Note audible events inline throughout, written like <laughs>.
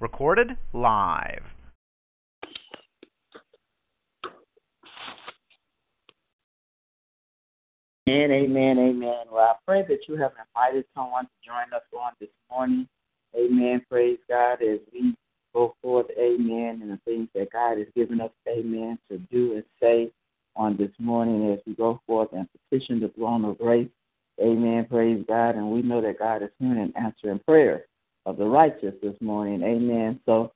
Recorded live. Amen, amen, amen. Well, I pray that you have invited someone to join us on this morning. Amen. Praise God as we go forth, amen, and the things that God has given us, amen, to do and say on this morning as we go forth and petition the throne of grace. Amen. Praise God. And we know that God is hearing and answering prayer of the righteous this morning. Amen. So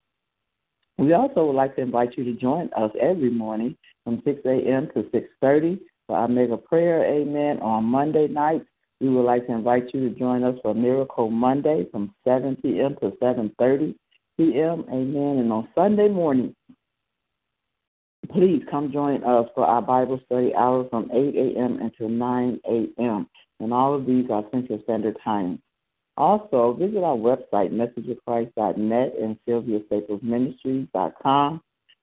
we also would like to invite you to join us every morning from 6 a.m. to 6.30 for our mega prayer. Amen. On Monday nights, we would like to invite you to join us for Miracle Monday from 7 p.m. to 7.30 p.m. Amen. And on Sunday morning, please come join us for our Bible study hour from 8 a.m. until 9 a.m. And all of these are Central Standard Time. Also, visit our website, messageofchrist.net and sylviastaplesministries.com,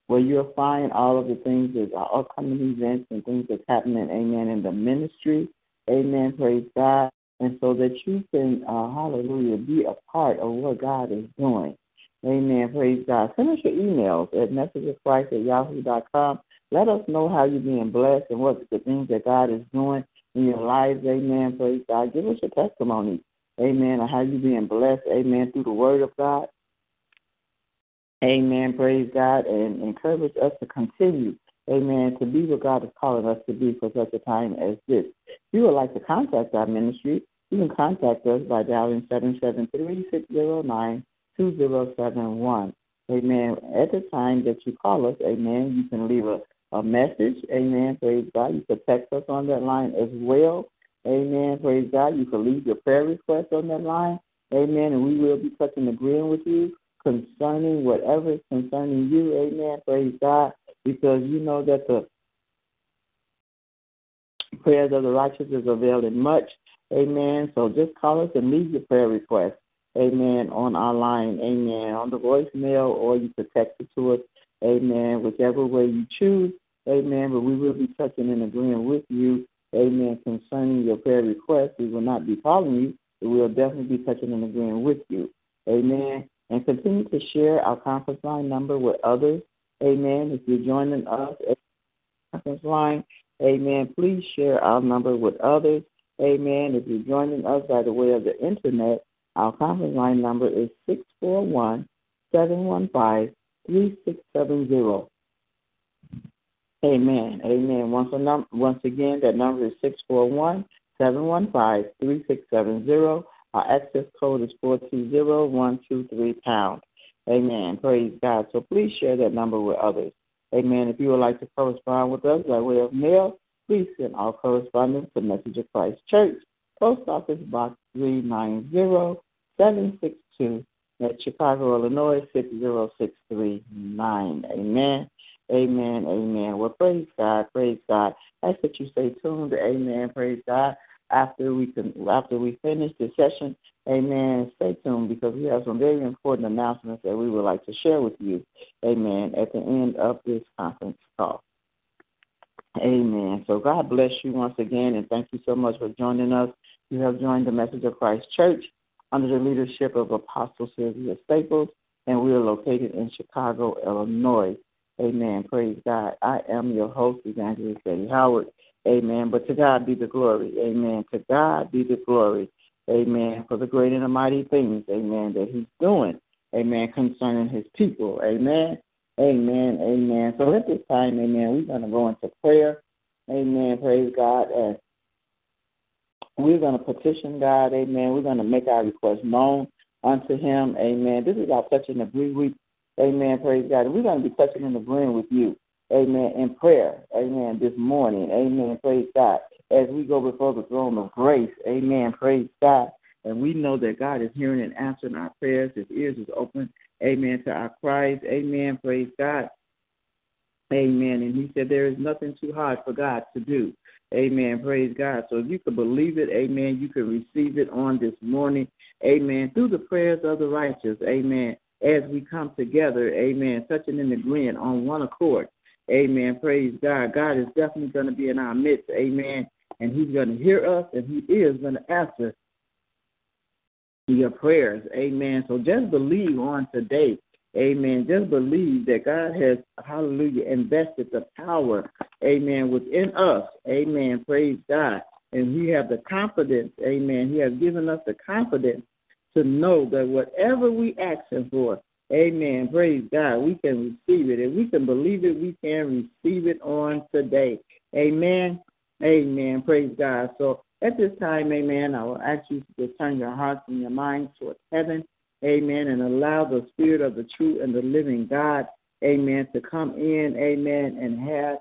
where you'll find all of the things that are upcoming events and things that's happening, amen, in the ministry. Amen, praise God. And so that you can, uh, hallelujah, be a part of what God is doing. Amen, praise God. Send us your emails at messageofchrist at yahoo.com. Let us know how you're being blessed and what the things that God is doing in your lives. Amen, praise God. Give us your testimony Amen. And how you being blessed. Amen. Through the word of God. Amen. Praise God. And encourage us to continue. Amen. To be what God is calling us to be for such a time as this. If you would like to contact our ministry, you can contact us by dialing 773-609-2071. Amen. At the time that you call us, amen, you can leave a, a message. Amen. Praise God. You can text us on that line as well. Amen. Praise God. You can leave your prayer request on that line. Amen. And we will be touching and agreeing with you concerning whatever is concerning you. Amen. Praise God. Because you know that the prayers of the righteous is availing much. Amen. So just call us and leave your prayer request. Amen. On our line. Amen. On the voicemail or you can text it to us. Amen. Whichever way you choose. Amen. But we will be touching and agreeing with you Amen. Concerning your prayer request, we will not be calling you, but we will definitely be touching and agreeing with you. Amen. And continue to share our conference line number with others. Amen. If you're joining us at conference line, amen, please share our number with others. Amen. If you're joining us by the way of the internet, our conference line number is 641 715 3670. Amen. Amen. Once, num- once again, that number is 641 715 3670. Our access code is 420123 pound. Amen. Praise God. So please share that number with others. Amen. If you would like to correspond with us by way of mail, please send all correspondence to Message of Christ Church, Post Office Box 390762 at Chicago, Illinois 60639. Amen. Amen. Amen. Well, praise God. Praise God. I ask that you stay tuned. Amen. Praise God. After we can, after we finish the session, Amen. Stay tuned because we have some very important announcements that we would like to share with you. Amen. At the end of this conference call. Amen. So God bless you once again, and thank you so much for joining us. You have joined the Message of Christ Church under the leadership of Apostle Sylvia Staples, and we are located in Chicago, Illinois. Amen. Praise God. I am your host, Evangelist Eddie Howard. Amen. But to God be the glory. Amen. To God be the glory. Amen. For the great and the mighty things, amen, that He's doing. Amen. Concerning His people. Amen. Amen. Amen. So at this time, amen, we're going to go into prayer. Amen. Praise God. And we're going to petition God. Amen. We're going to make our request known unto Him. Amen. This is our touch and agree. Amen. Praise God. And we're going to be touching and agreeing with you. Amen. In prayer. Amen. This morning. Amen. Praise God. As we go before the throne of grace. Amen. Praise God. And we know that God is hearing and answering our prayers. His ears is open. Amen. To our cries. Amen. Praise God. Amen. And he said there is nothing too hard for God to do. Amen. Praise God. So if you could believe it, amen, you can receive it on this morning. Amen. Through the prayers of the righteous. Amen as we come together, amen, touching and agreeing on one accord. Amen. Praise God. God is definitely going to be in our midst. Amen. And He's going to hear us and He is going to answer your prayers. Amen. So just believe on today. Amen. Just believe that God has, hallelujah, invested the power, amen, within us. Amen. Praise God. And we have the confidence, amen. He has given us the confidence to know that whatever we ask Him for, amen, praise God, we can receive it. If we can believe it, we can receive it on today. Amen. Amen. Praise God. So at this time, amen, I will ask you to turn your hearts and your minds towards heaven, amen, and allow the Spirit of the true and the living God, amen, to come in, amen, and have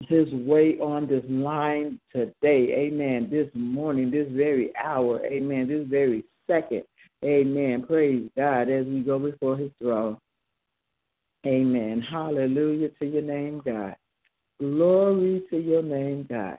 his way on this line today, amen, this morning, this very hour, amen, this very second, amen. Praise God as we go before his throne. Amen. Hallelujah to your name, God. Glory to your name, God.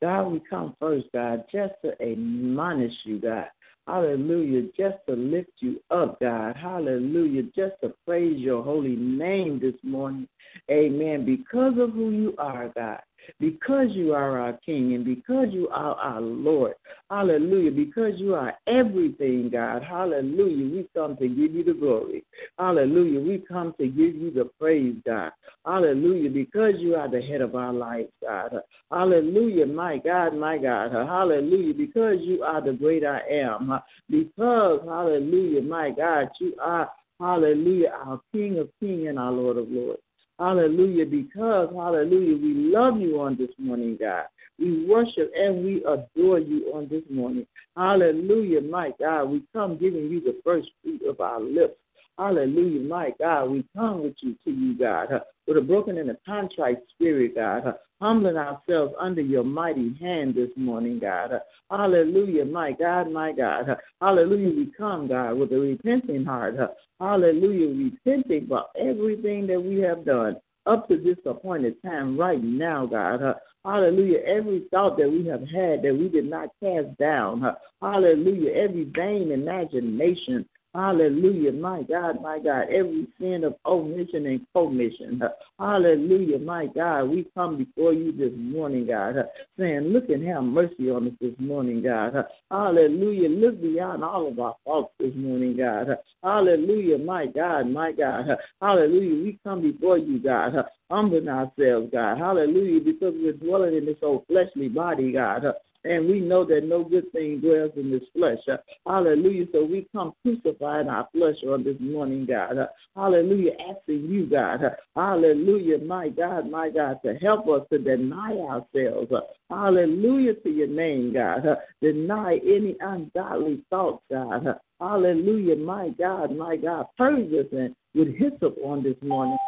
God, we come first, God, just to admonish you, God. Hallelujah. Just to lift you up, God. Hallelujah. Just to praise your holy name this morning. Amen. Because of who you are, God because you are our King and because you are our Lord. Hallelujah. Because you are everything, God. Hallelujah. We come to give you the glory. Hallelujah. We come to give you the praise, God. Hallelujah. Because you are the head of our life, God. Hallelujah. My God, my God. Hallelujah. Because you are the great I am. Because, hallelujah, my God, you are, hallelujah, our King of kings and our Lord of lords. Hallelujah. Because, hallelujah, we love you on this morning, God. We worship and we adore you on this morning. Hallelujah, my God. We come giving you the first fruit of our lips. Hallelujah, my God. We come with you to you, God, with a broken and a contrite spirit, God, uh, humbling ourselves under your mighty hand this morning, God. Uh, hallelujah, my God, my God. Uh, hallelujah, we come, God, with a repenting heart. Hallelujah, repenting for everything that we have done up to this appointed time right now, God. Hallelujah. Every thought that we have had that we did not cast down. Hallelujah. Every vain imagination. Hallelujah, my God, my God. Every sin of omission and commission. Hallelujah, my God. We come before you this morning, God, saying, Look and have mercy on us this morning, God. Hallelujah. Look beyond all of our faults this morning, God. Hallelujah, my God, my God. Hallelujah. We come before you, God, humbling ourselves, God. Hallelujah, because we're dwelling in this old fleshly body, God. And we know that no good thing dwells in this flesh. Uh, hallelujah. So we come crucifying our flesh on this morning, God. Uh, hallelujah. Asking you, God. Uh, hallelujah. My God, my God, to help us to deny ourselves. Hallelujah to your name, God. Deny any ungodly thoughts, God. Hallelujah. My God, my God. Purge us with hyssop on this morning.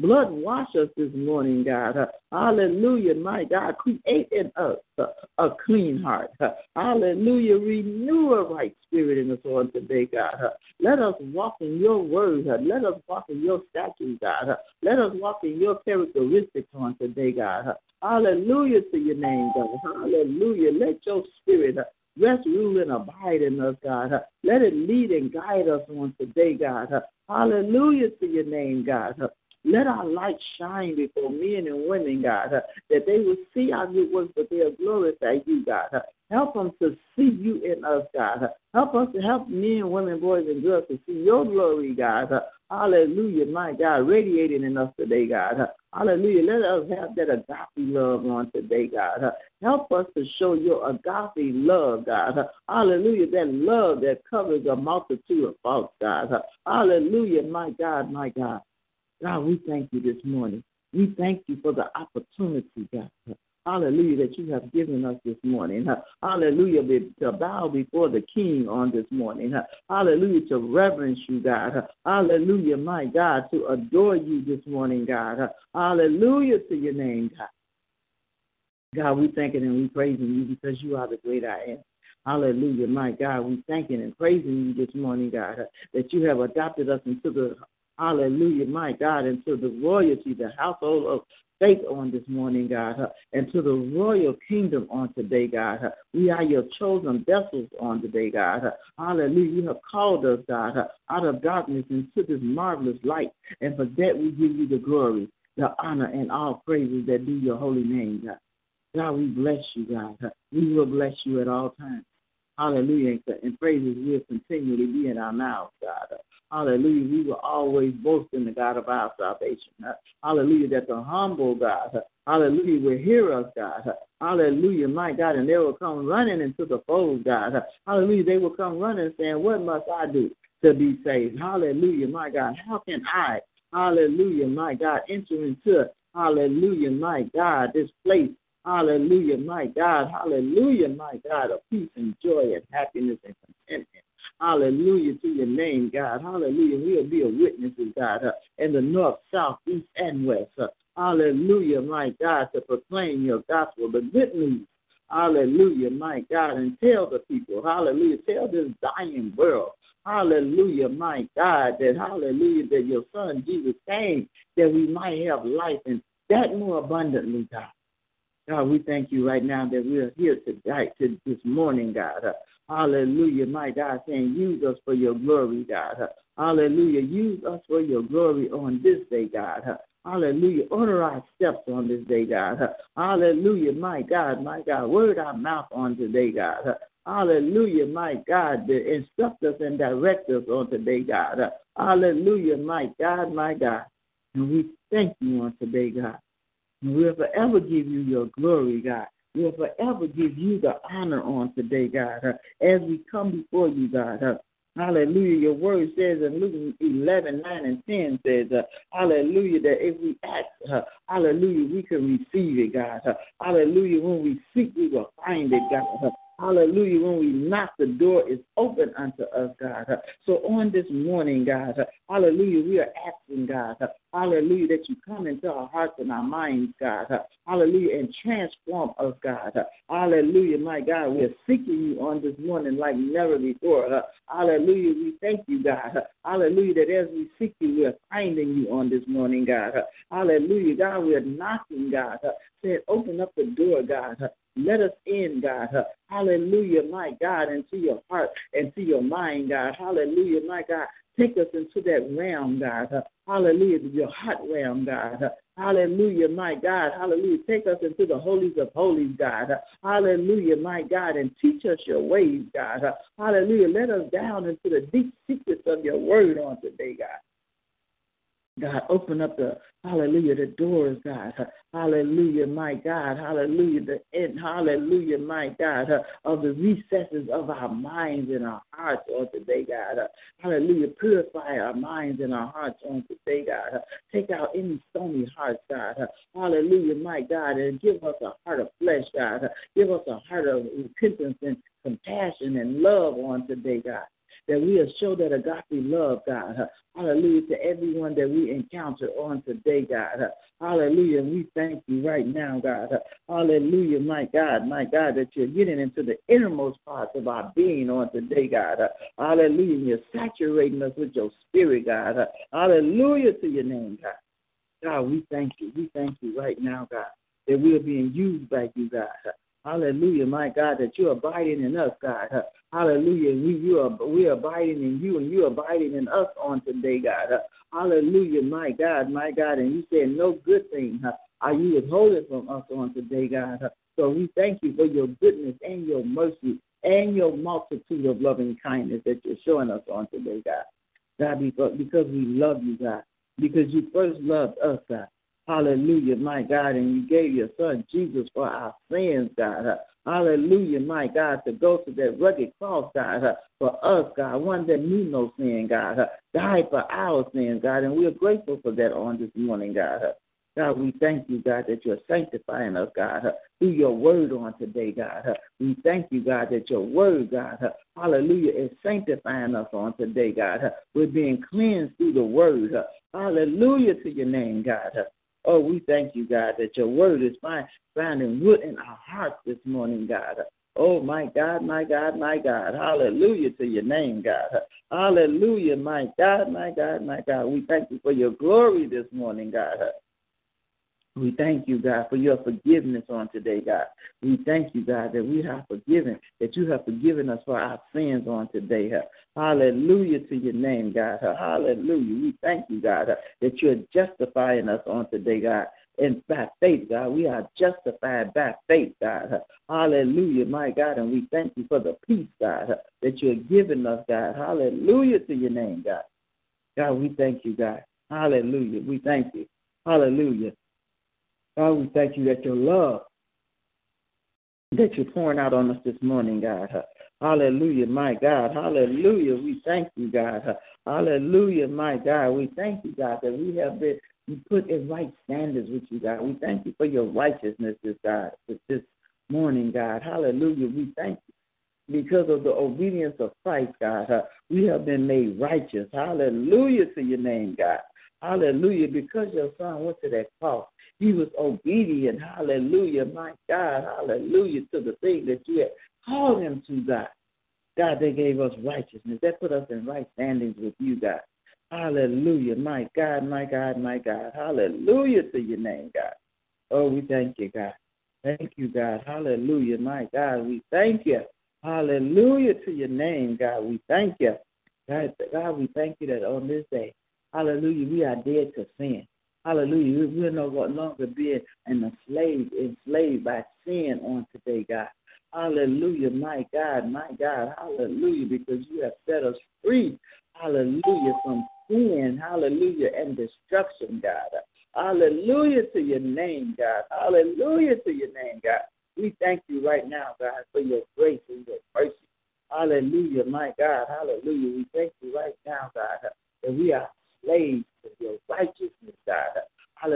Blood wash us this morning, God. Uh, hallelujah, my God. Create in us a clean heart. Uh, hallelujah. Renew a right spirit in us on today, God. Uh, let us walk in your word. Uh, let us walk in your statutes, God. Uh, let us walk in your characteristics on today, God. Uh, hallelujah to your name, God. Hallelujah. Let your spirit rest, rule, and abide in us, God. Let it lead and guide us on today, God. Hallelujah to your name, God. Let our light shine before men and women, God, that they will see our good works, but they'll glorify you, God. Help them to see you in us, God. Help us to help men, women, boys, and girls to see your glory, God. Hallelujah, my God, radiating in us today, God. Hallelujah. Let us have that agape love on today, God. Help us to show your agape love, God. Hallelujah, that love that covers a multitude of faults, God. Hallelujah, my God, my God. God, we thank you this morning. We thank you for the opportunity, God. Hallelujah, that you have given us this morning. Hallelujah, to bow before the King on this morning. Hallelujah, to reverence you, God. Hallelujah, my God, to adore you this morning, God. Hallelujah to your name, God. God, we thanking and we praising you because you are the great I am. Hallelujah, my God. We thanking and praising you this morning, God, that you have adopted us into the Hallelujah, my God, and to the royalty, the household of faith on this morning, God, and to the royal kingdom on today, God. We are your chosen vessels on today, God. Hallelujah. You have called us, God, out of darkness into this marvelous light. And for that, we give you the glory, the honor, and all praises that due your holy name, God. God, we bless you, God. We will bless you at all times. Hallelujah. And praises will continually be in our mouths, God. Hallelujah. We will always boast in the God of our salvation. Hallelujah. That the humble God, hallelujah, will hear us, God. Hallelujah, my God. And they will come running into the fold, God. Hallelujah. They will come running saying, What must I do to be saved? Hallelujah, my God. How can I, hallelujah, my God, enter into, hallelujah, my God, this place Hallelujah, my God. Hallelujah, my God, of peace and joy and happiness and contentment. Hallelujah to your name, God. Hallelujah. We'll be a witnesses, God, uh, in the north, south, east, and west. Uh, hallelujah, my God, to proclaim your gospel, the good news. Hallelujah, my God, and tell the people, hallelujah, tell this dying world, hallelujah, my God, that hallelujah, that your son Jesus came that we might have life and that more abundantly, God. God, we thank you right now that we are here tonight, to this morning, God. Uh, hallelujah, my God, saying, use us for your glory, God. Uh, hallelujah, use us for your glory on this day, God. Uh, hallelujah, order our steps on this day, God. Hallelujah, my God, my God, word our mouth on today, God. Hallelujah, my God, instruct us and direct us on today, God. Hallelujah, my God, my God. And we thank you on today, God. We'll forever give you your glory, God. We'll forever give you the honor on today, God, uh, as we come before you, God. Uh, hallelujah. Your word says in Luke 11, 9 and 10 says, uh, hallelujah, that if we ask, uh, hallelujah, we can receive it, God. Uh, hallelujah. When we seek, we will find it, God. Hallelujah. When we knock, the door is open unto us, God. So on this morning, God, hallelujah, we are asking, God, hallelujah, that you come into our hearts and our minds, God. Hallelujah, and transform us, God. Hallelujah, my God, we are seeking you on this morning like never before. Hallelujah, we thank you, God. Hallelujah, that as we seek you, we are finding you on this morning, God. Hallelujah, God, we are knocking, God. Saying, open up the door, God. Let us in, God. Hallelujah, my God, into your heart and to your mind, God. Hallelujah, my God. Take us into that realm, God. Hallelujah, your heart realm, God. Hallelujah, my God. Hallelujah. Take us into the holies of holies, God. Hallelujah, my God. And teach us your ways, God. Hallelujah. Let us down into the deep secrets of your word on today, God. God, open up the hallelujah, the doors, God. Hallelujah, my God. Hallelujah, the end. Hallelujah, my God, of the recesses of our minds and our hearts on today, God. Hallelujah, purify our minds and our hearts on today, God. Take out any stony hearts, God. Hallelujah, my God, and give us a heart of flesh, God. Give us a heart of repentance and compassion and love on today, God that we will show that agape love, God. Hallelujah to everyone that we encounter on today, God. Hallelujah. We thank you right now, God. Hallelujah, my God, my God, that you're getting into the innermost parts of our being on today, God. Hallelujah. You're saturating us with your spirit, God. Hallelujah to your name, God. God, we thank you. We thank you right now, God, that we are being used by you, God. Hallelujah, my God, that you're abiding in us, God. Hallelujah. We you are we are abiding in you and you are abiding in us on today, God. Hallelujah, my God, my God. And you said no good thing are you withholding from us on today, God. So we thank you for your goodness and your mercy and your multitude of loving kindness that you're showing us on today, God. God, because, because we love you, God. Because you first loved us, God. Hallelujah, my God. And you gave your son Jesus for our sins, God. Hallelujah, my God, to go to that rugged cross, God, for us, God, one that knew no sin, God, died for our sins, God, and we're grateful for that on this morning, God. God, we thank you, God, that you're sanctifying us, God, through your word on today, God. We thank you, God, that your word, God, hallelujah, is sanctifying us on today, God. We're being cleansed through the word. Hallelujah to your name, God. Oh, we thank you, God, that your word is finding root in our hearts this morning, God. Oh, my God, my God, my God. Hallelujah to your name, God. Hallelujah, my God, my God, my God. We thank you for your glory this morning, God. We thank you, God, for your forgiveness on today, God. We thank you, God, that we have forgiven, that you have forgiven us for our sins on today. Hallelujah to your name, God. Hallelujah. We thank you, God, that you're justifying us on today, God, and by faith, God. We are justified by faith, God. Hallelujah, my God. And we thank you for the peace, God, that you're giving us, God. Hallelujah to your name, God. God, we thank you, God. Hallelujah. We thank you. Hallelujah. God, we thank you that your love that you're pouring out on us this morning, God. Hallelujah, my God. Hallelujah. We thank you, God. Hallelujah, my God. We thank you, God, that we have been put in right standards with you, God. We thank you for your righteousness this God this morning, God. Hallelujah. We thank you. Because of the obedience of Christ, God, we have been made righteous. Hallelujah to your name, God. Hallelujah. Because your son went to that cross, he was obedient. Hallelujah. My God. Hallelujah to the thing that you had called him to, God. God, they gave us righteousness. That put us in right standings with you, God. Hallelujah. My God, my God, my God. Hallelujah to your name, God. Oh, we thank you, God. Thank you, God. Hallelujah. My God, we thank you. Hallelujah to your name, God. We thank you. God, God, we thank you that on this day, hallelujah, we are dead to sin. Hallelujah. We're no longer being enslaved, enslaved by sin on today, God. Hallelujah, my God, my God, hallelujah, because you have set us free, hallelujah, from sin, hallelujah, and destruction, God. Hallelujah to your name, God. Hallelujah to your name, God. We thank you right now, God, for your grace and your mercy. Hallelujah, my God. Hallelujah. We thank you right now, God, that we are slaves to your righteousness, God.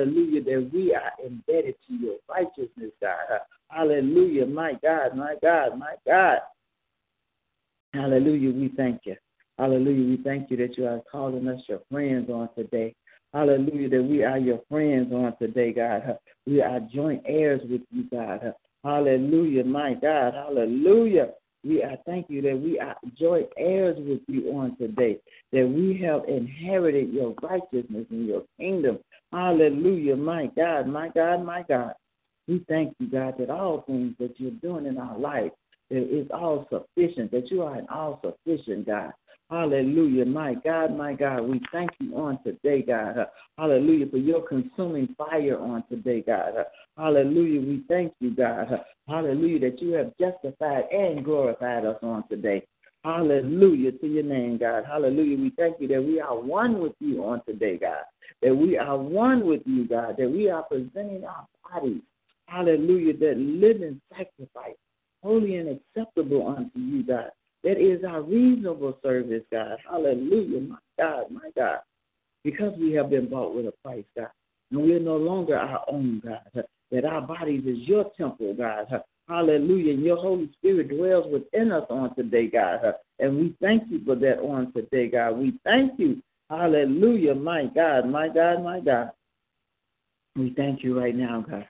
Hallelujah, that we are embedded to your righteousness, God. Hallelujah, my God, my God, my God. Hallelujah, we thank you. Hallelujah, we thank you that you are calling us your friends on today. Hallelujah, that we are your friends on today, God. We are joint heirs with you, God. Hallelujah, my God. Hallelujah. We I thank you that we are joint heirs with you on today, that we have inherited your righteousness and your kingdom. Hallelujah, my God, my God, my God. We thank you, God, that all things that you're doing in our life is all sufficient, that you are an all sufficient God. Hallelujah. My God, my God, we thank you on today, God. Hallelujah, for your consuming fire on today, God. Hallelujah. We thank you, God. Hallelujah, that you have justified and glorified us on today. Hallelujah to your name, God. Hallelujah. We thank you that we are one with you on today, God. That we are one with you, God. That we are presenting our bodies. Hallelujah. That living sacrifice, holy and acceptable unto you, God. That is our reasonable service, God. Hallelujah, my God, my God. Because we have been bought with a price, God. And we are no longer our own, God. That our bodies is your temple, God. Hallelujah. And your Holy Spirit dwells within us on today, God. And we thank you for that on today, God. We thank you. Hallelujah, my God, my God, my God. We thank you right now, God.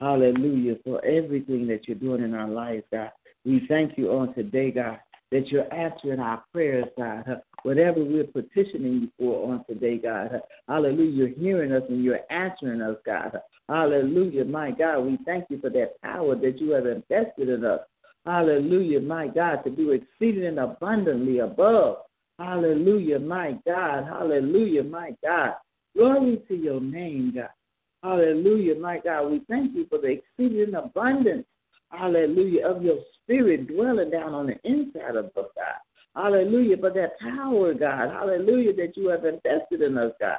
Hallelujah for everything that you're doing in our lives, God. We thank you on today, God that you're answering our prayers, God. Whatever we're petitioning you for on today, God. Hallelujah. You're hearing us and you're answering us, God. Hallelujah. My God, we thank you for that power that you have invested in us. Hallelujah, my God, to do exceeding and abundantly above. Hallelujah, my God. Hallelujah, my God. Glory to your name, God. Hallelujah, my God. We thank you for the exceeding abundance hallelujah, of your spirit dwelling down on the inside of us, God. Hallelujah, for that power, God. Hallelujah, that you have invested in us, God.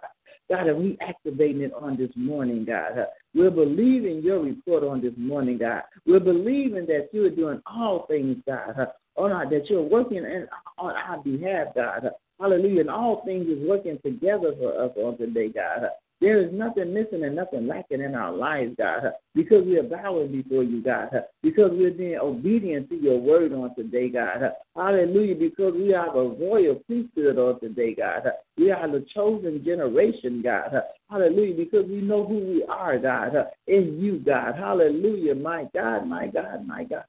God, and we activating it on this morning, God. We're believing your report on this morning, God. We're believing that you are doing all things, God. On our, that you're working in, on our behalf, God. Hallelujah. And all things is working together for us on today, God. There is nothing missing and nothing lacking in our lives, God, because we are bowing before you, God, because we're being obedient to your word on today, God. Hallelujah, because we are the royal priesthood on today, God. We are the chosen generation, God. Hallelujah, because we know who we are, God, in you, God. Hallelujah, my God, my God, my God.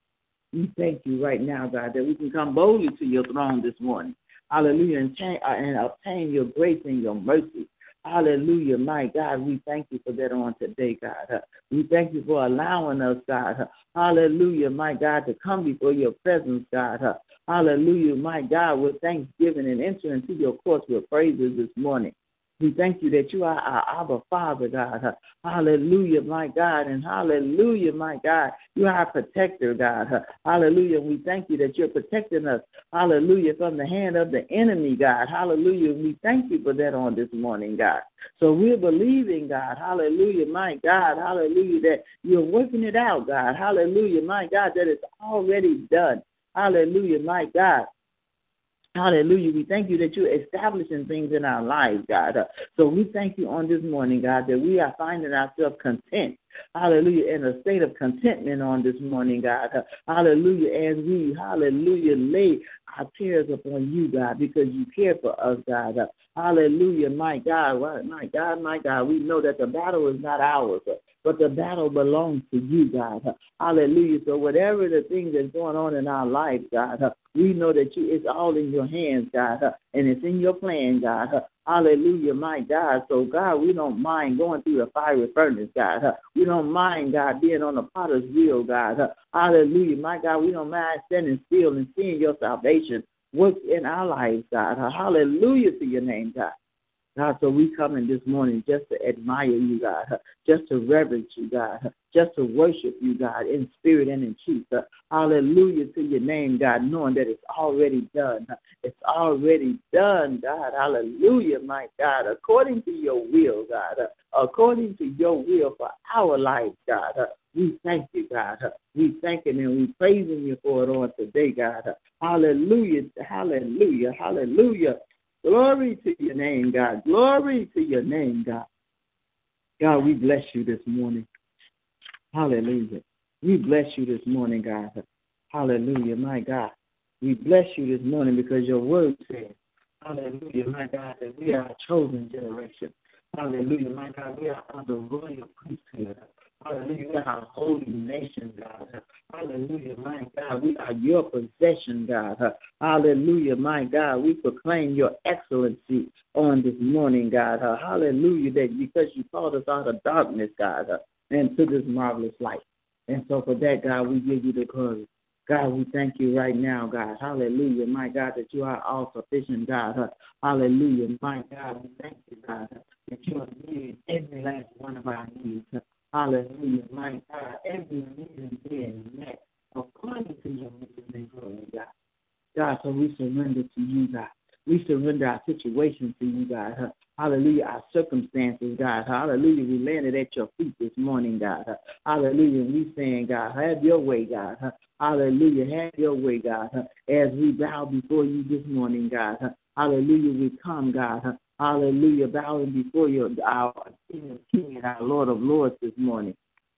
We thank you right now, God, that we can come boldly to your throne this morning. Hallelujah, and, uh, and obtain your grace and your mercy. Hallelujah, my God. We thank you for that on today, God. Uh, we thank you for allowing us, God. Uh, hallelujah, my God, to come before your presence, God. Hallelujah, my God, with thanksgiving and enter into your courts with praises this morning. We thank you that you are our Abba Father, God. Hallelujah, my God. And hallelujah, my God. You are our protector, God. Hallelujah. We thank you that you're protecting us. Hallelujah. From the hand of the enemy, God. Hallelujah. We thank you for that on this morning, God. So we're believing, God. Hallelujah, my God. Hallelujah, that you're working it out, God. Hallelujah, my God, that it's already done. Hallelujah, my God. Hallelujah. We thank you that you're establishing things in our lives, God. Uh, so we thank you on this morning, God, that we are finding ourselves content. Hallelujah. In a state of contentment on this morning, God. Uh, hallelujah. As we, hallelujah, lay our tears upon you, God, because you care for us, God. Uh, hallelujah. My God, my God, my God. We know that the battle is not ours. Uh, but the battle belongs to you, God. Hallelujah. So whatever the thing that's going on in our life, God, we know that you it's all in your hands, God, and it's in your plan, God. Hallelujah, my God. So, God, we don't mind going through the fiery furnace, God. We don't mind, God, being on the potter's wheel, God. Hallelujah, my God. We don't mind standing still and seeing your salvation work in our lives, God. Hallelujah to your name, God. God, so we come in this morning just to admire you, God, just to reverence you, God, just to worship you, God, in spirit and in truth. Hallelujah to your name, God, knowing that it's already done. It's already done, God. Hallelujah, my God, according to your will, God, according to your will for our life, God. We thank you, God. We thank you and we praising you for it on today, God. Hallelujah, hallelujah, hallelujah. Glory to your name, God. Glory to your name, God. God, we bless you this morning. Hallelujah. We bless you this morning, God. Hallelujah, my God. We bless you this morning because your word says, Hallelujah, my God, that we are a chosen generation. Hallelujah, my God, we are under royal priesthood. Hallelujah. We are a holy nation, God. Hallelujah, my God. We are your possession, God. Hallelujah, my God. We proclaim your excellency on this morning, God. Hallelujah, that because you called us out of darkness, God, and to this marvelous light. And so for that, God, we give you the glory. God, we thank you right now, God. Hallelujah, my God, that you are all sufficient, God. Hallelujah, my God. We thank you, God, that you are meeting every last one of our needs. Hallelujah. My God, every need being met according to your riches and glory, God. God, so we surrender to you, God. We surrender our situation to you, God. Hallelujah. Our circumstances, God. Hallelujah. We landed at your feet this morning, God. Hallelujah. And we saying, God, have your way, God. Hallelujah. Have your way, God. As we bow before you this morning, God. Hallelujah. We come, God. Hallelujah. Bowing before you, our King of Kings and our Lord of Lords this morning.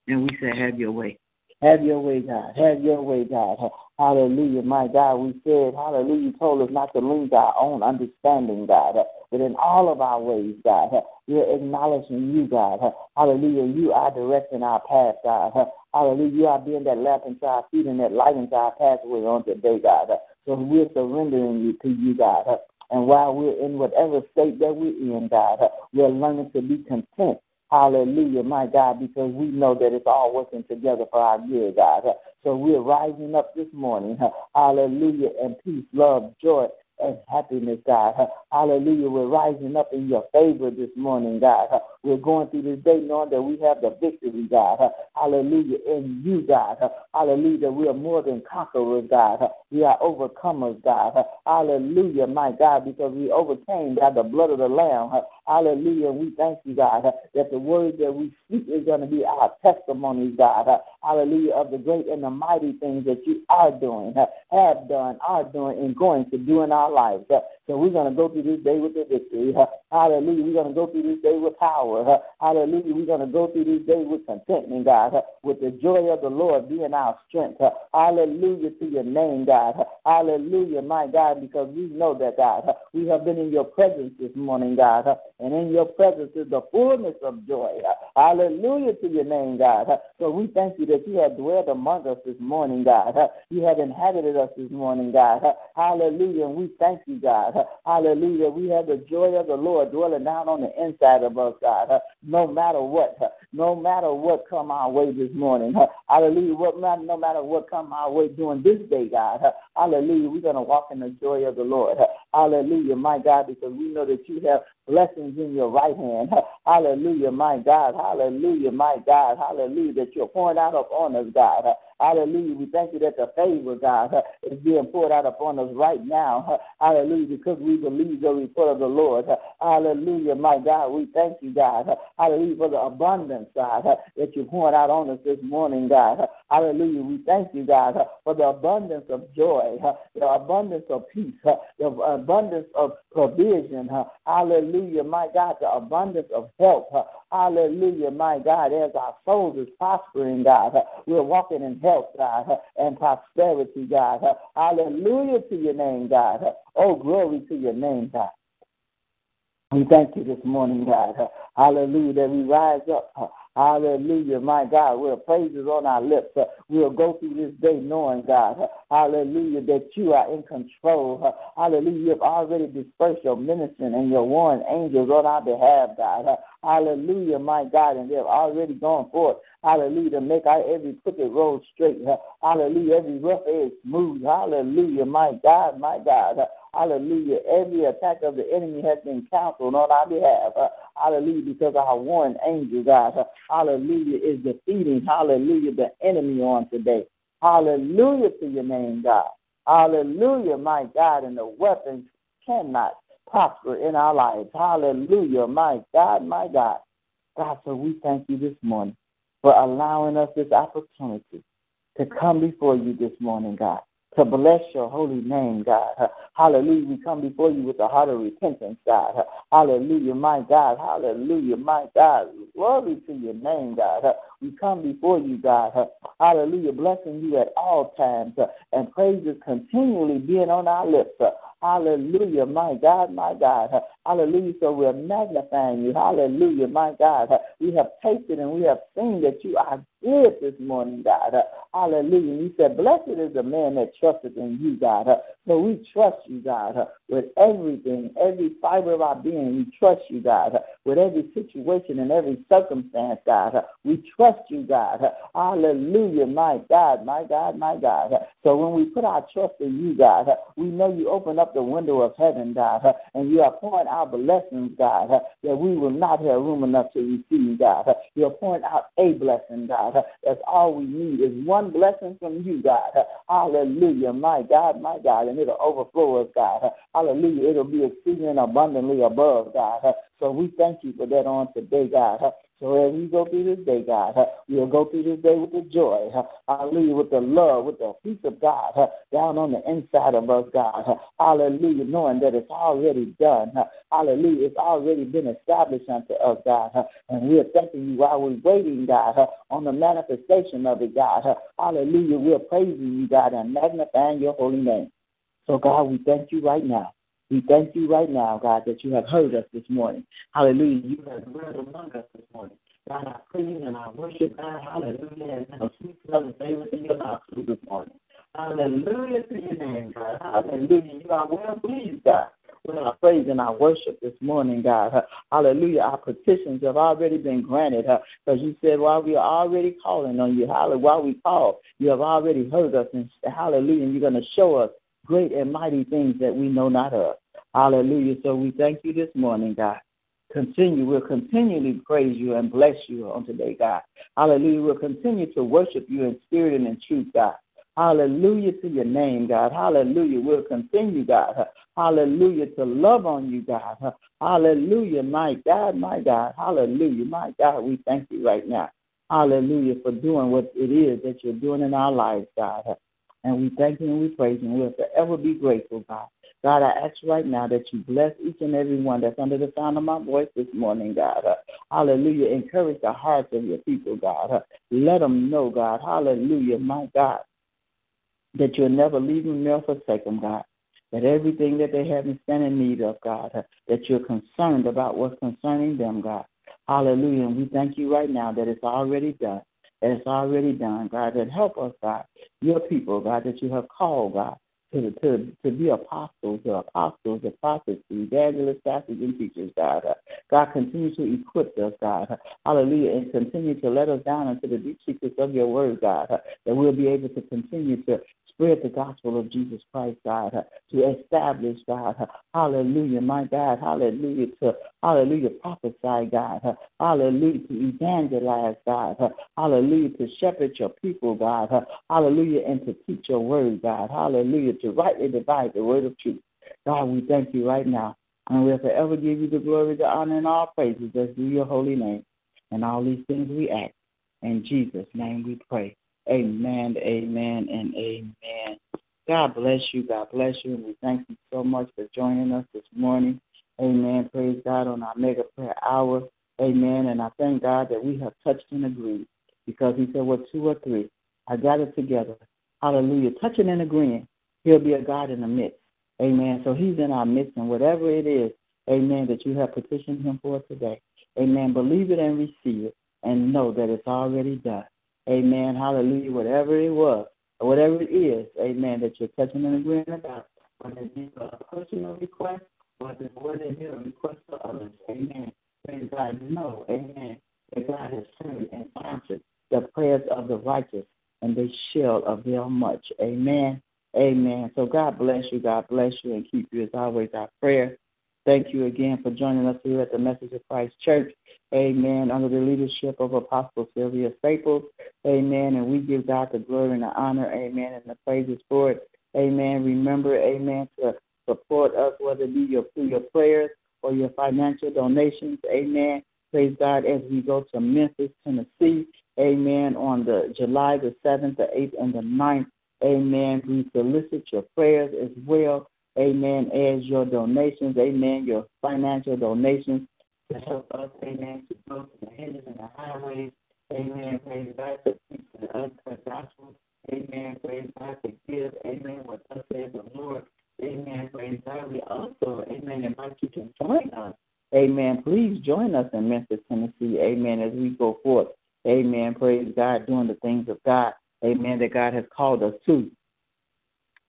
And we say, Have your way. Have your way, God. Have your way, God. Hallelujah. My God, we said, Hallelujah, you told us not to lean to our own understanding, God. But in all of our ways, God, we're acknowledging you, God. Hallelujah. You are directing our path, God. Hallelujah. You are being that lamp into our feet and that light into our pathway on today, God. So we're surrendering you to you, God. And while we're in whatever state that we're in, God, uh, we're learning to be content. Hallelujah, my God, because we know that it's all working together for our good, God. Uh, so we're rising up this morning. Hallelujah, and peace, love, joy, and happiness, God. Hallelujah. We're rising up in your favor this morning, God. We're going through this day knowing that we have the victory, God. Hallelujah. In you, God. Hallelujah. We are more than conquerors, God. We are overcomers, God. Hallelujah, my God, because we overcame by the blood of the Lamb. Hallelujah. We thank you, God, that the word that we speak is going to be our testimonies, God. Hallelujah. Of the great and the mighty things that you are doing, have done, are doing, and going to do in our lives. So we're going to go through this day with the victory. <laughs> Hallelujah. We're going to go through this day with power. <laughs> Hallelujah. We're going to go through this day with contentment, God, <laughs> with the joy of the Lord being our strength. Hallelujah to your name, God. Hallelujah, my God, because we know that, God, we have been in your presence this morning, God, and in your presence is the fullness of joy. Hallelujah to your name, God. So we thank you that you have dwelled among us this morning, God. You have inhabited us this morning, God. Hallelujah. And we thank you, God. <laughs> Hallelujah. We have the joy of the Lord dwelling down on the inside of us, God. No matter what, no matter what come our way this morning. Hallelujah. What no matter what come our way during this day, God. Hallelujah. We're going to walk in the joy of the Lord. Hallelujah, my God, because we know that you have blessings in your right hand. <laughs> Hallelujah, my God. Hallelujah, my God. Hallelujah, that you're pouring out upon us, God. Hallelujah. We thank you that the favor, God, <laughs> is being poured out upon us right now. <laughs> Hallelujah. Because we believe the report of the Lord. Hallelujah. My God, we thank you, God. Hallelujah for the abundance, God, that you're pouring out on us this morning, God. Hallelujah. We thank you, God, for the abundance of joy, the abundance of peace, the abundance of provision. Hallelujah. My God, the abundance of help. Hallelujah. My God, as our souls is prospering, God, we're walking in health, God, and prosperity, God. Hallelujah to your name, God. Oh, glory to your name, God. We thank you this morning, God. Hallelujah, that we rise up. Hallelujah, my God. We'll praises on our lips. Uh, we'll go through this day knowing, God. Uh, hallelujah, that you are in control. Uh, hallelujah, you have already dispersed your ministering and your warring angels on our behalf, God. Hallelujah, my God. And they've already gone forth. Hallelujah, to make our every crooked road straight. Hallelujah, every rough edge smooth. Hallelujah, my God, my God. Hallelujah. Every attack of the enemy has been canceled on our behalf. Hallelujah. Because our warring angel, God, hallelujah, is defeating, hallelujah, the enemy on today. Hallelujah to your name, God. Hallelujah, my God. And the weapons cannot prosper in our lives. Hallelujah, my God, my God. God, so we thank you this morning for allowing us this opportunity to come before you this morning, God to bless your holy name, God. Hallelujah. We come before you with a heart of repentance, God. Hallelujah, my God. Hallelujah, my God. Glory to your name, God. We come before you, God. Hallelujah, blessing you at all times uh, and praises continually being on our lips. Uh, hallelujah, my God, my God. Uh, hallelujah. So we're magnifying you. Hallelujah, my God. We have tasted and we have seen that you are good this morning, God. Hallelujah. You said, Blessed is the man that trusted in you, God. So we trust you, God, with everything, every fiber of our being. We trust you, God, with every situation and every circumstance, God. We trust you, God. Hallelujah, my God, my God, my God. So when we put our trust in you, God, we know you open up the window of heaven, God, and you are pouring out blessings, God, that we will not have room enough to receive, God. You're pouring out a blessing, God. That's all we need is one blessing from you, God. Hallelujah, my God, my God, and it'll overflow us, God. Hallelujah, it'll be exceeding abundantly above, God. So we thank you for that on today, God. So as we go through this day, God, we'll go through this day with the joy, hallelujah, with the love, with the peace of God down on the inside of us, God. Hallelujah, knowing that it's already done. Hallelujah, it's already been established unto us, God. And we're thanking you while we're waiting, God, on the manifestation of it, God. Hallelujah, we're praising you, God, and magnifying your holy name. So, God, we thank you right now. We thank you right now, God, that you have heard us this morning. Hallelujah. You have heard among us this morning. God, I praise and I worship God. Hallelujah. And a sweet and favor in your nostrils this morning. Hallelujah to your name, God. Hallelujah. You are well pleased, God. With our praise and our worship this morning, God. Hallelujah. Our petitions have already been granted because you said while we are already calling on you, hallelujah, while we call, you have already heard us. And hallelujah. And you're going to show us great and mighty things that we know not of. Hallelujah. So we thank you this morning, God. Continue. We'll continually praise you and bless you on today, God. Hallelujah. We'll continue to worship you in spirit and in truth, God. Hallelujah to your name, God. Hallelujah. We'll continue, God. Hallelujah to love on you, God. Hallelujah, my God, my God. Hallelujah, my God. We thank you right now. Hallelujah for doing what it is that you're doing in our lives, God. And we thank you and we praise you. And We'll forever be grateful, God. God, I ask right now that you bless each and every one that's under the sound of my voice this morning, God. Hallelujah. Encourage the hearts of your people, God. Let them know, God. Hallelujah, my God, that you'll never leave them nor forsake them, God. That everything that they have stand in need of, God, that you're concerned about what's concerning them, God. Hallelujah. And we thank you right now that it's already done. That it's already done, God. That help us, God, your people, God, that you have called, God to, to, to be apostles, to apostles, the prophets, evangelists, pastors, and teachers, God. God, continue to equip us, God. Hallelujah. And continue to let us down into the deep secrets of your word, God, that we'll be able to continue to spread the gospel of Jesus Christ, God, to establish, God, hallelujah, my God, hallelujah, to, hallelujah, prophesy, God, hallelujah, to evangelize, God, hallelujah, to shepherd your people, God, hallelujah, and to teach your word, God, hallelujah, to rightly divide the word of truth. God, we thank you right now. And we'll forever give you the glory, the honor, and all praises as due your holy name. And all these things we ask. In Jesus' name we pray. Amen, amen, and amen. God bless you. God bless you. And we thank you so much for joining us this morning. Amen. Praise God on our mega prayer hour. Amen. And I thank God that we have touched and agreed because He said, Well, two or three are gathered together. Hallelujah. Touching and agreeing. He'll be a God in the midst. Amen. So He's in our midst, and whatever it is, amen, that you have petitioned Him for today, amen, believe it and receive it and know that it's already done. Amen. Hallelujah. Whatever it was, whatever it is, amen, that you're touching and agreeing about, whether it be a personal request, whether it be a request for others, amen. Praise God. Know, amen, that God has heard and answered the prayers of the righteous, and they shall avail much. Amen. Amen. So God bless you. God bless you and keep you as always our prayer. Thank you again for joining us here at the Message of Christ Church. Amen. Under the leadership of Apostle Sylvia Staples. Amen. And we give God the glory and the honor. Amen. And the praises for it. Amen. Remember, amen, to support us, whether it be your, through your prayers or your financial donations. Amen. Praise God as we go to Memphis, Tennessee. Amen. On the July the 7th, the 8th, and the 9th. Amen. We solicit your prayers as well. Amen. As your donations. Amen. Your financial donations to help us. Amen. To go to the hedges and the highways. Amen. Praise God to preach the gospel. Amen. Praise God to give. Amen. What thus says the Lord. Amen. Praise God. We also, amen, invite you to join us. Amen. Please join us in Memphis, Tennessee. Amen. As we go forth. Amen. Praise God, doing the things of God. Amen. That God has called us to.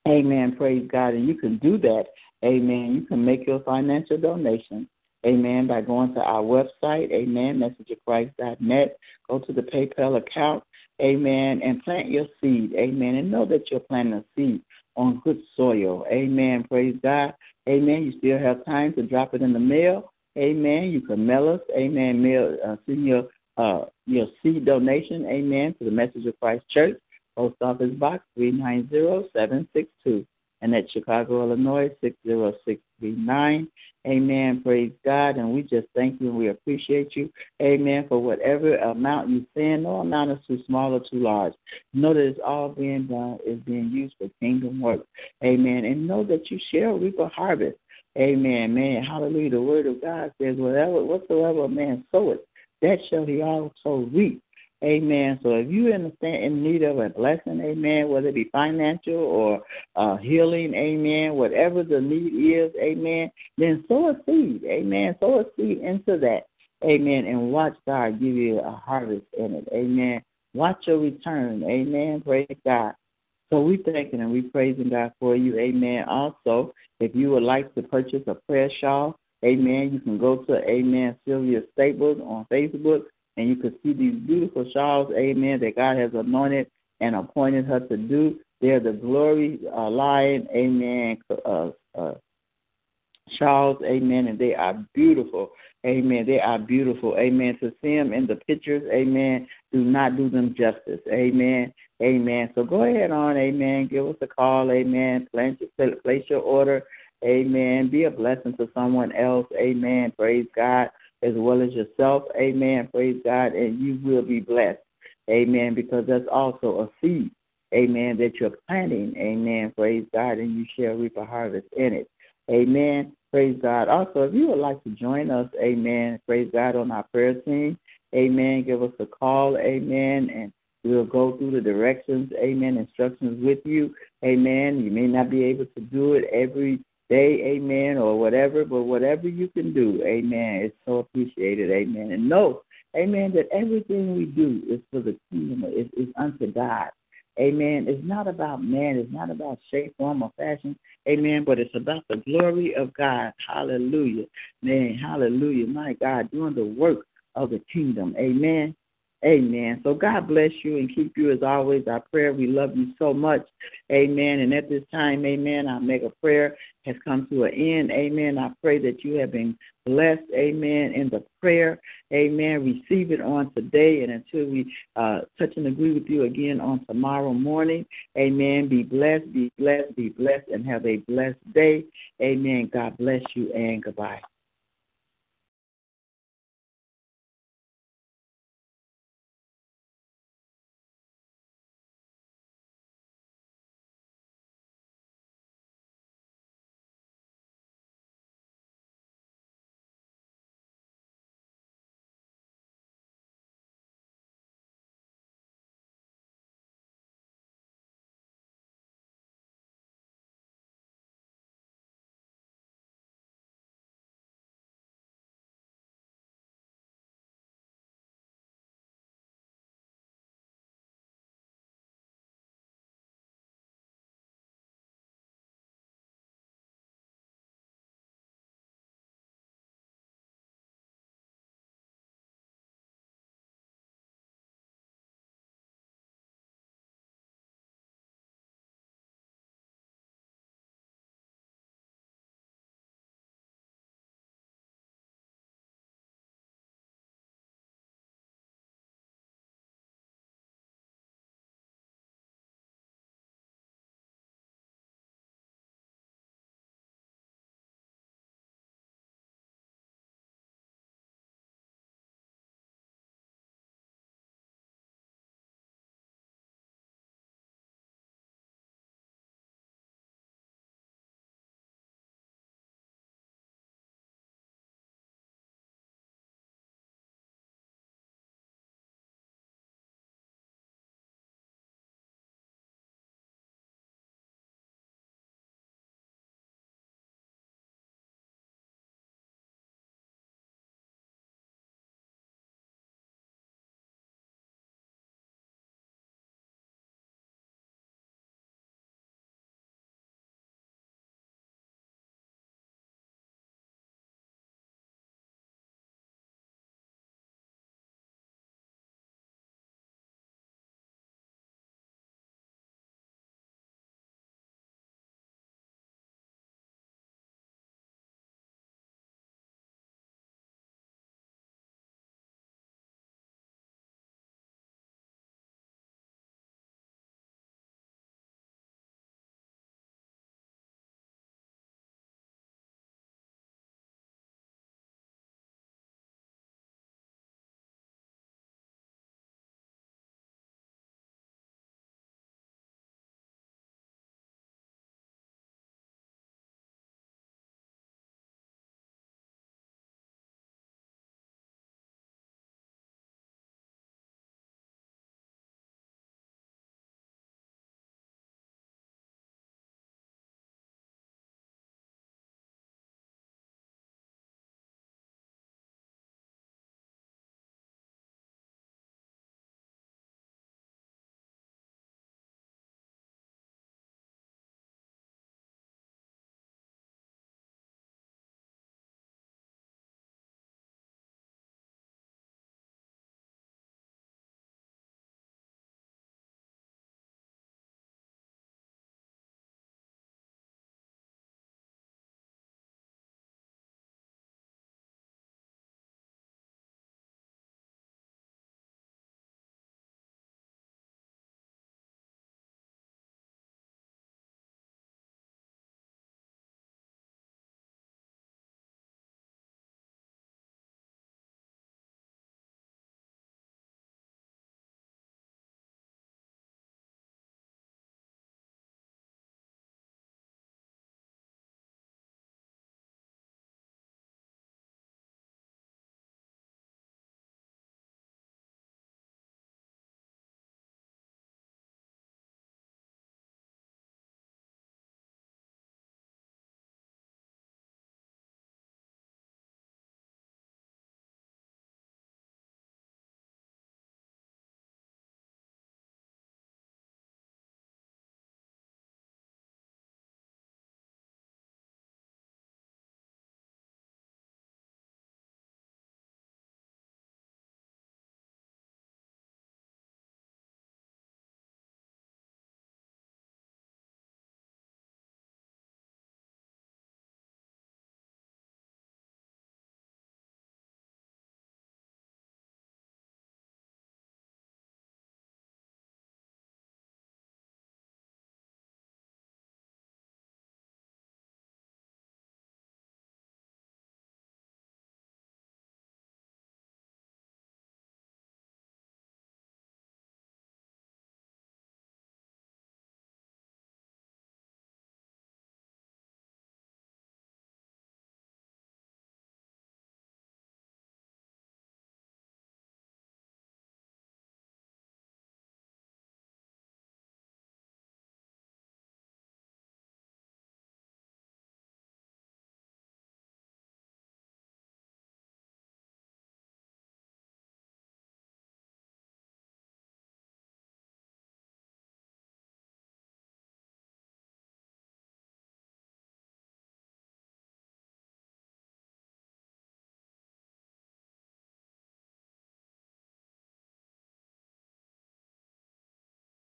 Amen. Praise God. And you can do that. Amen. You can make your financial donation. Amen. By going to our website. Amen. Messageofchrist.net. Go to the PayPal account. Amen. And plant your seed. Amen. And know that you're planting a seed on good soil. Amen. Praise God. Amen. You still have time to drop it in the mail. Amen. You can mail us. Amen. Mail uh, send your uh, your seed donation. Amen. To the Message of Christ Church. Post Office Box 390762, and that's Chicago, Illinois 60639. Amen. Praise God. And we just thank you and we appreciate you. Amen. For whatever amount you send, no amount is too small or too large. Know that it's all being done, is being used for kingdom work. Amen. And know that you shall reap a harvest. Amen. Man, hallelujah. The word of God says, whatever whatsoever a man soweth, that shall he also reap. Amen. So if you're in, the, in need of a blessing, amen, whether it be financial or uh, healing, amen, whatever the need is, amen, then sow a seed, amen. Sow a seed into that, amen, and watch God give you a harvest in it, amen. Watch your return, amen. Praise God. So we thanking and we praising God for you, amen. Also, if you would like to purchase a prayer shawl, amen, you can go to, amen, Sylvia Staples on Facebook and you can see these beautiful shawls, amen, that God has anointed and appointed her to do. They're the glory uh, line, amen, uh, uh, shawls, amen, and they are beautiful, amen. They are beautiful, amen. To see them in the pictures, amen, do not do them justice, amen, amen. So go ahead on, amen, give us a call, amen, place your, place your order, amen. Be a blessing to someone else, amen. Praise God as well as yourself. Amen. Praise God. And you will be blessed. Amen. Because that's also a seed. Amen. That you're planting. Amen. Praise God. And you shall reap a harvest in it. Amen. Praise God. Also, if you would like to join us, amen. Praise God on our prayer team. Amen. Give us a call. Amen. And we'll go through the directions. Amen. Instructions with you. Amen. You may not be able to do it every day, amen, or whatever, but whatever you can do, amen, it's so appreciated, amen. And know, amen, that everything we do is for the kingdom, is, is unto God. Amen. It's not about man. It's not about shape, form, or fashion. Amen. But it's about the glory of God. Hallelujah. Man, hallelujah. My God, doing the work of the kingdom. Amen. Amen. So God bless you and keep you as always. Our prayer, we love you so much. Amen. And at this time, amen, our mega prayer has come to an end. Amen. I pray that you have been blessed. Amen. In the prayer. Amen. Receive it on today. And until we uh, touch and agree with you again on tomorrow morning. Amen. Be blessed, be blessed, be blessed, and have a blessed day. Amen. God bless you and goodbye.